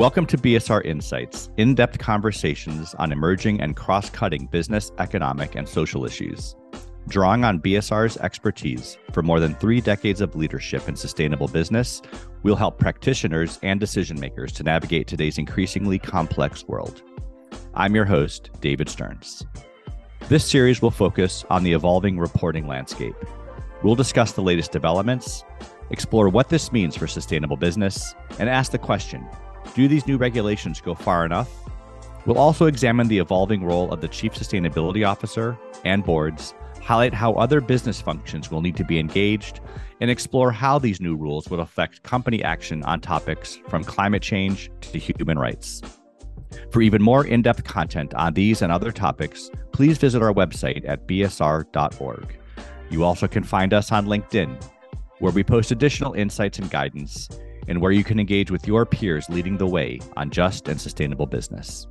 Welcome to BSR Insights, in depth conversations on emerging and cross cutting business, economic, and social issues. Drawing on BSR's expertise for more than three decades of leadership in sustainable business, we'll help practitioners and decision makers to navigate today's increasingly complex world. I'm your host, David Stearns. This series will focus on the evolving reporting landscape. We'll discuss the latest developments, explore what this means for sustainable business, and ask the question do these new regulations go far enough? We'll also examine the evolving role of the Chief Sustainability Officer and boards, highlight how other business functions will need to be engaged, and explore how these new rules will affect company action on topics from climate change to human rights. For even more in depth content on these and other topics, please visit our website at bsr.org. You also can find us on LinkedIn, where we post additional insights and guidance and where you can engage with your peers leading the way on just and sustainable business.